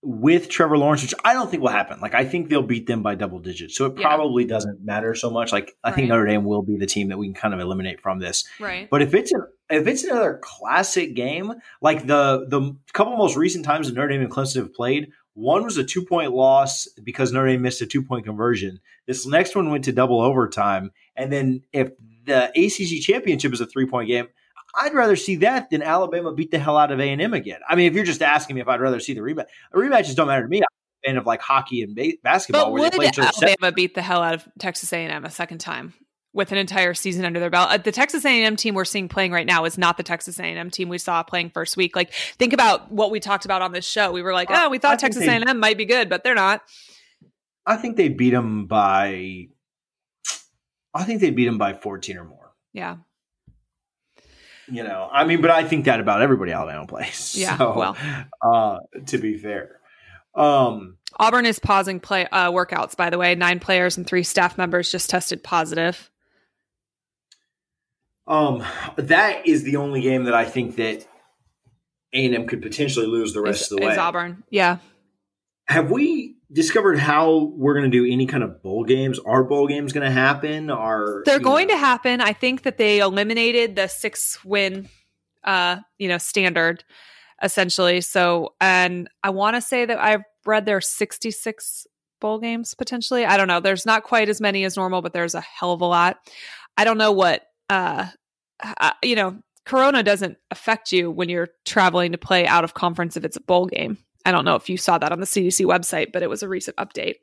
with Trevor Lawrence, which I don't think will happen. Like I think they'll beat them by double digits, so it yeah. probably doesn't matter so much. Like I right. think Notre Dame will be the team that we can kind of eliminate from this. Right. But if it's an if it's another classic game, like the the couple most recent times that Notre Dame and Clemson have played, one was a two point loss because Notre Dame missed a two point conversion. This next one went to double overtime. And then if the ACC championship is a three point game, I'd rather see that than Alabama beat the hell out of A and M again. I mean, if you're just asking me if I'd rather see the rematch, rematches don't matter to me. I'm a fan of like hockey and ba- basketball. But where would Alabama beat the hell out of Texas A and M a second time? With an entire season under their belt. Uh, the Texas A&M team we're seeing playing right now is not the Texas A&M team we saw playing first week. Like think about what we talked about on this show. We were like, "Oh, we thought Texas they, A&M might be good, but they're not." I think they beat them by I think they beat them by 14 or more. Yeah. You know, I mean, but I think that about everybody Alabama plays. <laughs> Yeah. So, well, uh, to be fair. Um, Auburn is pausing play uh, workouts, by the way. Nine players and three staff members just tested positive. Um, that is the only game that I think that A and M could potentially lose the rest is, of the way. Is Auburn? Yeah. Have we discovered how we're going to do any kind of bowl games? Are bowl games going to happen? Are they're going know? to happen? I think that they eliminated the six win, uh, you know, standard essentially. So, and I want to say that I've read there are sixty six bowl games potentially. I don't know. There's not quite as many as normal, but there's a hell of a lot. I don't know what uh uh, you know, Corona doesn't affect you when you're traveling to play out of conference if it's a bowl game. I don't know if you saw that on the CDC website, but it was a recent update.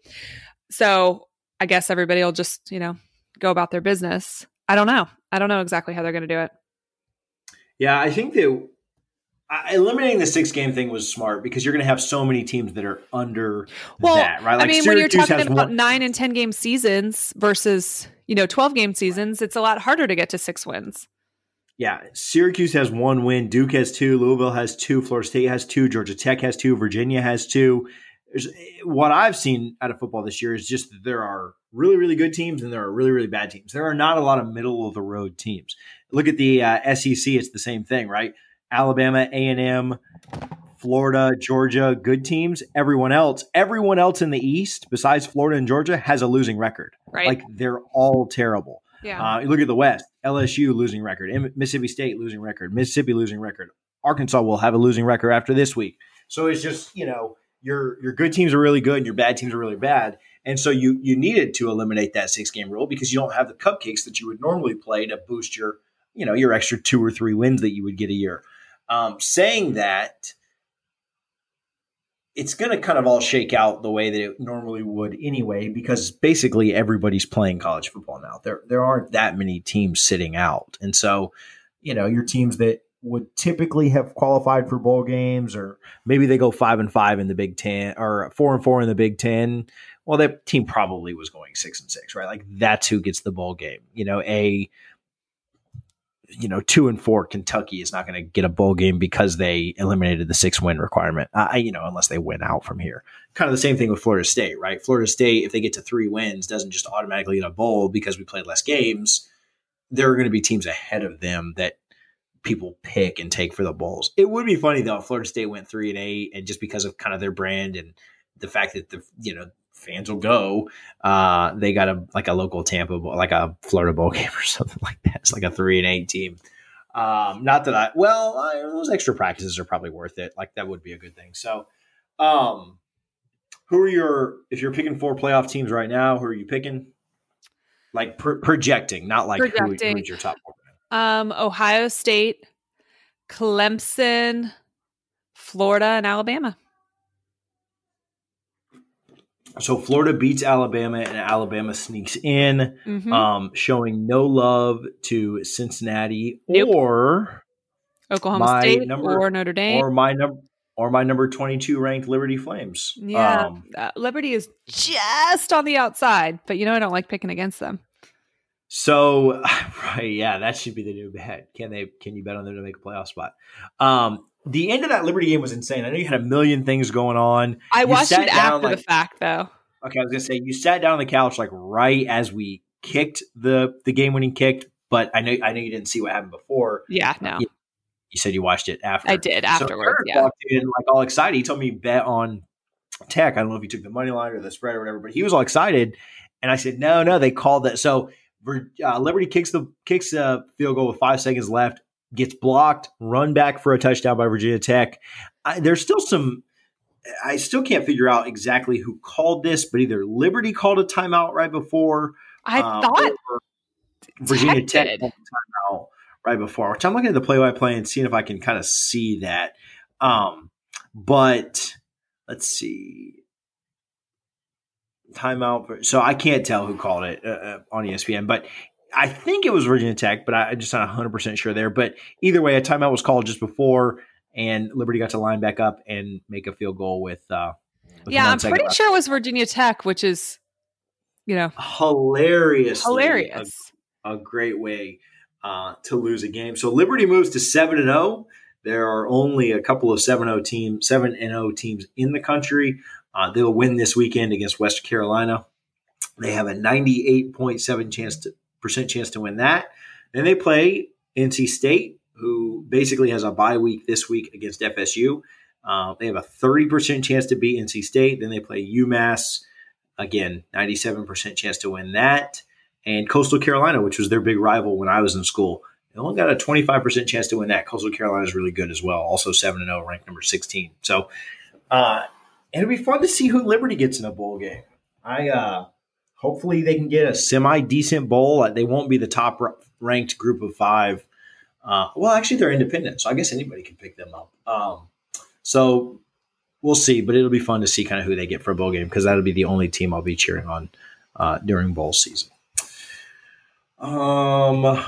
So I guess everybody will just, you know, go about their business. I don't know. I don't know exactly how they're going to do it. Yeah, I think that eliminating the six game thing was smart because you're going to have so many teams that are under well, that, right? Like I mean, Syracuse when you're talking about one- nine and 10 game seasons versus, you know, 12 game seasons, it's a lot harder to get to six wins. Yeah, Syracuse has one win. Duke has two. Louisville has two. Florida State has two. Georgia Tech has two. Virginia has two. There's, what I've seen out of football this year is just that there are really, really good teams and there are really, really bad teams. There are not a lot of middle of the road teams. Look at the uh, SEC; it's the same thing, right? Alabama, A and M, Florida, Georgia, good teams. Everyone else, everyone else in the East, besides Florida and Georgia, has a losing record. Right. Like they're all terrible. Yeah. Uh, you look at the West: LSU losing record, Mississippi State losing record, Mississippi losing record. Arkansas will have a losing record after this week. So it's just you know your your good teams are really good and your bad teams are really bad. And so you you needed to eliminate that six game rule because you don't have the cupcakes that you would normally play to boost your you know your extra two or three wins that you would get a year. Um, saying that, it's going to kind of all shake out the way that it normally would anyway, because basically everybody's playing college football now. There there aren't that many teams sitting out, and so you know your teams that would typically have qualified for bowl games, or maybe they go five and five in the Big Ten or four and four in the Big Ten. Well, that team probably was going six and six, right? Like that's who gets the bowl game. You know, a you know, two and four, Kentucky is not going to get a bowl game because they eliminated the six win requirement. Uh, you know, unless they win out from here. Kind of the same thing with Florida State, right? Florida State, if they get to three wins, doesn't just automatically get a bowl because we played less games. There are going to be teams ahead of them that people pick and take for the bowls. It would be funny though if Florida State went three and eight, and just because of kind of their brand and the fact that the you know fans will go. Uh, they got a like a local Tampa like a Florida bowl <laughs> game or something like that. It's like a three and eight team. Um, not that I well, I, those extra practices are probably worth it. Like that would be a good thing. So, um, who are your if you're picking four playoff teams right now? Who are you picking? Like pro- projecting, not like projecting. Who, who's your top four? Um, Ohio State, Clemson, Florida, and Alabama. So Florida beats Alabama, and Alabama sneaks in, mm-hmm. um, showing no love to Cincinnati nope. or Oklahoma State number, or Notre Dame or my number or my number twenty-two ranked Liberty Flames. Yeah, um, uh, Liberty is just on the outside, but you know I don't like picking against them. So, <sighs> right, yeah, that should be the new bet. Can they? Can you bet on them to make a playoff spot? Um, the end of that Liberty game was insane. I know you had a million things going on. I you watched it after like, the fact, though. Okay, I was gonna say you sat down on the couch like right as we kicked the the game winning kicked, but I know I know you didn't see what happened before. Yeah, no. You, you said you watched it after. I did afterwards. So yeah, walked in like all excited. He told me bet on Tech. I don't know if he took the money line or the spread or whatever, but he was all excited. And I said, no, no, they called that. So uh, Liberty kicks the kicks a field goal with five seconds left gets blocked, run back for a touchdown by Virginia Tech. I, there's still some. I still can't figure out exactly who called this, but either Liberty called a timeout right before. I um, thought Virginia Tech called a timeout right before. Which I'm looking at the play-by-play and seeing if I can kind of see that. Um, but let's see timeout. So I can't tell who called it uh, uh on ESPN, but I think it was Virginia Tech, but I, am just not 100% sure there. But either way, a timeout was called just before, and Liberty got to line back up and make a field goal with. Uh, with yeah, I'm pretty left. sure it was Virginia Tech, which is, you know, hilarious. Hilarious. A, a great way uh, to lose a game. So Liberty moves to 7 and 0. There are only a couple of 7 0 teams, 7 and 0 teams in the country. Uh, they'll win this weekend against West Carolina. They have a 98.7 chance to percent chance to win that. Then they play NC State, who basically has a bye week this week against FSU. Uh, they have a 30% chance to beat NC State. Then they play UMass. Again, 97% chance to win that. And Coastal Carolina, which was their big rival when I was in school. They only got a 25% chance to win that. Coastal Carolina is really good as well. Also 7 and 0, ranked number 16. So, uh, it'll be fun to see who Liberty gets in a bowl game. I, uh, hopefully they can get a semi decent bowl. They won't be the top ranked group of five. Uh, well, actually, they're independent, so I guess anybody can pick them up. Um, so we'll see, but it'll be fun to see kind of who they get for a bowl game because that'll be the only team I'll be cheering on uh, during bowl season. Um,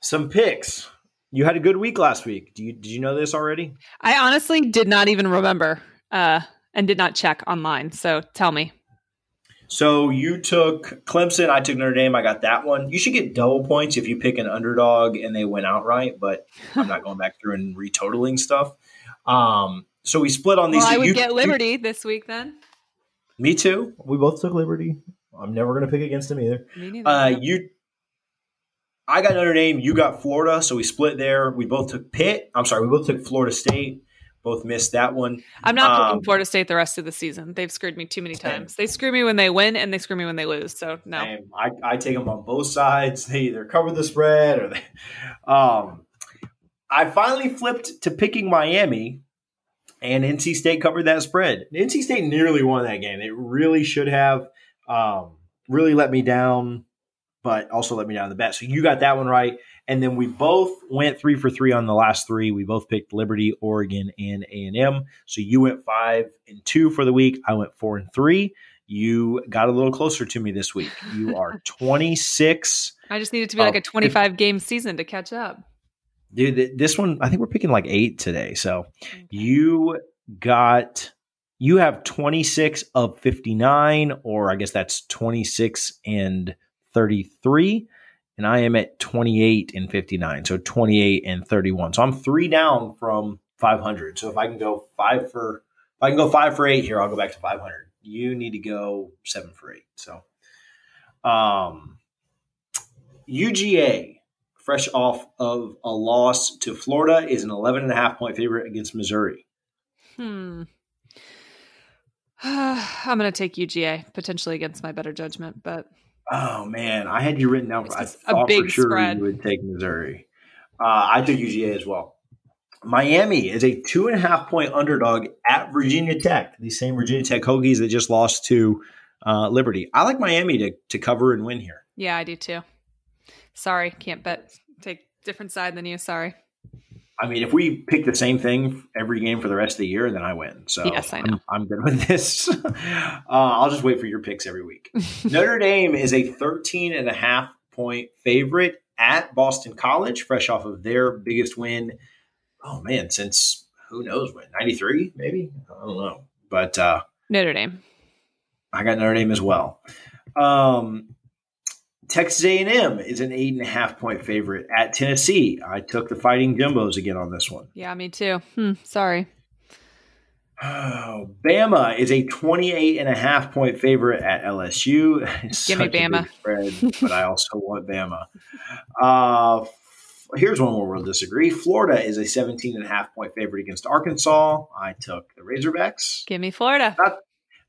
some picks. You had a good week last week. Do you did you know this already? I honestly did not even remember uh, and did not check online. So tell me. So you took Clemson. I took Notre Dame. I got that one. You should get double points if you pick an underdog and they went outright. But <laughs> I'm not going back through and retotaling stuff. Um, so we split on these. Well, I would you, get Liberty you, this week then. Me too. We both took Liberty. I'm never going to pick against them either. Me neither. Uh, you, I got Notre Dame. You got Florida. So we split there. We both took Pitt. I'm sorry. We both took Florida State. Both missed that one. I'm not um, picking Florida State the rest of the season. They've screwed me too many times. They screw me when they win, and they screw me when they lose. So no. I, I take them on both sides. They either cover the spread or they. Um, I finally flipped to picking Miami and NC State covered that spread. NC State nearly won that game. It really should have. Um, really let me down, but also let me down the bet. So you got that one right. And then we both went three for three on the last three. We both picked Liberty, Oregon, and A and M. So you went five and two for the week. I went four and three. You got a little closer to me this week. You are <laughs> twenty six. I just needed to be like a twenty five game season to catch up dude this one i think we're picking like eight today so okay. you got you have 26 of 59 or i guess that's 26 and 33 and i am at 28 and 59 so 28 and 31 so i'm three down from 500 so if i can go five for if i can go five for eight here i'll go back to 500 you need to go seven for eight so um uga fresh off of a loss to Florida, is an 11 and a half point favorite against Missouri. Hmm. <sighs> I'm going to take UGA potentially against my better judgment, but oh man, I had you written down. For, I thought for sure spread. you would take Missouri. Uh, I took UGA as well. Miami is a two and a half point underdog at Virginia Tech. These same Virginia Tech Hokies that just lost to uh, Liberty. I like Miami to to cover and win here. Yeah, I do too. Sorry, can't bet. Take different side than you. Sorry. I mean, if we pick the same thing every game for the rest of the year, then I win. So yes, I know. I'm, I'm good with this. <laughs> uh, I'll just wait for your picks every week. <laughs> Notre Dame is a 13 and a half point favorite at Boston College, fresh off of their biggest win. Oh man, since who knows when? 93, maybe? I don't know. But uh, Notre Dame. I got Notre Dame as well. Um, Texas A&M is an eight and a half point favorite at Tennessee. I took the Fighting Jumbos again on this one. Yeah, me too. Hmm, sorry. Oh, Bama is a 28 and a half point favorite at LSU. <laughs> Give me Bama. Spread, but I also want Bama. Uh, here's one where we'll disagree. Florida is a 17 and a half point favorite against Arkansas. I took the Razorbacks. Give me Florida. Not,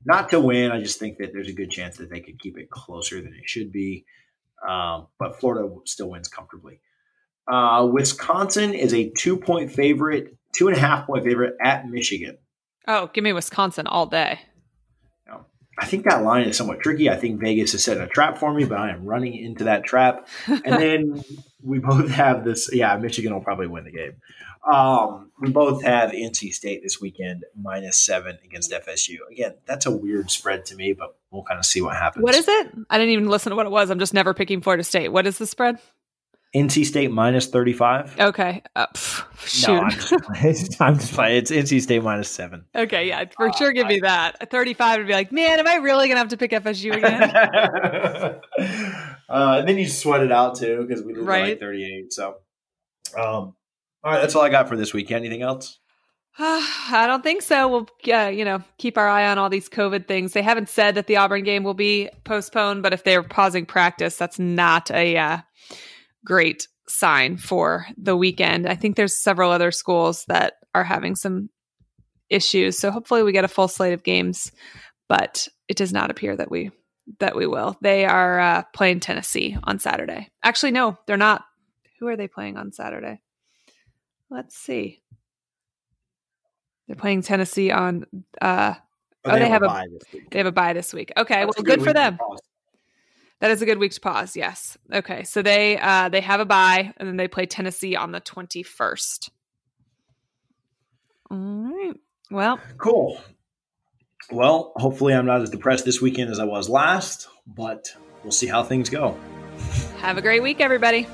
not to win. I just think that there's a good chance that they could keep it closer than it should be. Um, but Florida still wins comfortably. Uh, Wisconsin is a two point favorite, two and a half point favorite at Michigan. Oh, give me Wisconsin all day. I think that line is somewhat tricky. I think Vegas has set a trap for me, but I am running into that trap. <laughs> And then we both have this. Yeah, Michigan will probably win the game. Um, we both have NC State this weekend minus seven against FSU. Again, that's a weird spread to me, but we'll kind of see what happens. What is it? I didn't even listen to what it was. I'm just never picking Florida State. What is the spread? NC State minus 35. Okay. Uh, pff, no, I'm just, <laughs> I'm just, playing. It's NC State minus seven. Okay. Yeah. For uh, sure. Give I, me that. 35 would be like, man, am I really going to have to pick FSU again? <laughs> uh, and then you sweat it out too because we lose right? like 38. So, um, all right. That's all I got for this week. Anything else? <sighs> I don't think so. We'll, yeah, you know, keep our eye on all these COVID things. They haven't said that the Auburn game will be postponed, but if they're pausing practice, that's not a uh, great sign for the weekend. I think there's several other schools that are having some issues. So hopefully we get a full slate of games, but it does not appear that we that we will. They are uh, playing Tennessee on Saturday. Actually, no, they're not. Who are they playing on Saturday? Let's see. They're playing Tennessee on. Uh, oh, they, they have, have a, they have a bye this week. Okay, That's well, good, good for them. That is a good week to pause. Yes. Okay. So they uh they have a bye and then they play Tennessee on the 21st. All right. Well, cool. Well, hopefully I'm not as depressed this weekend as I was last, but we'll see how things go. Have a great week everybody.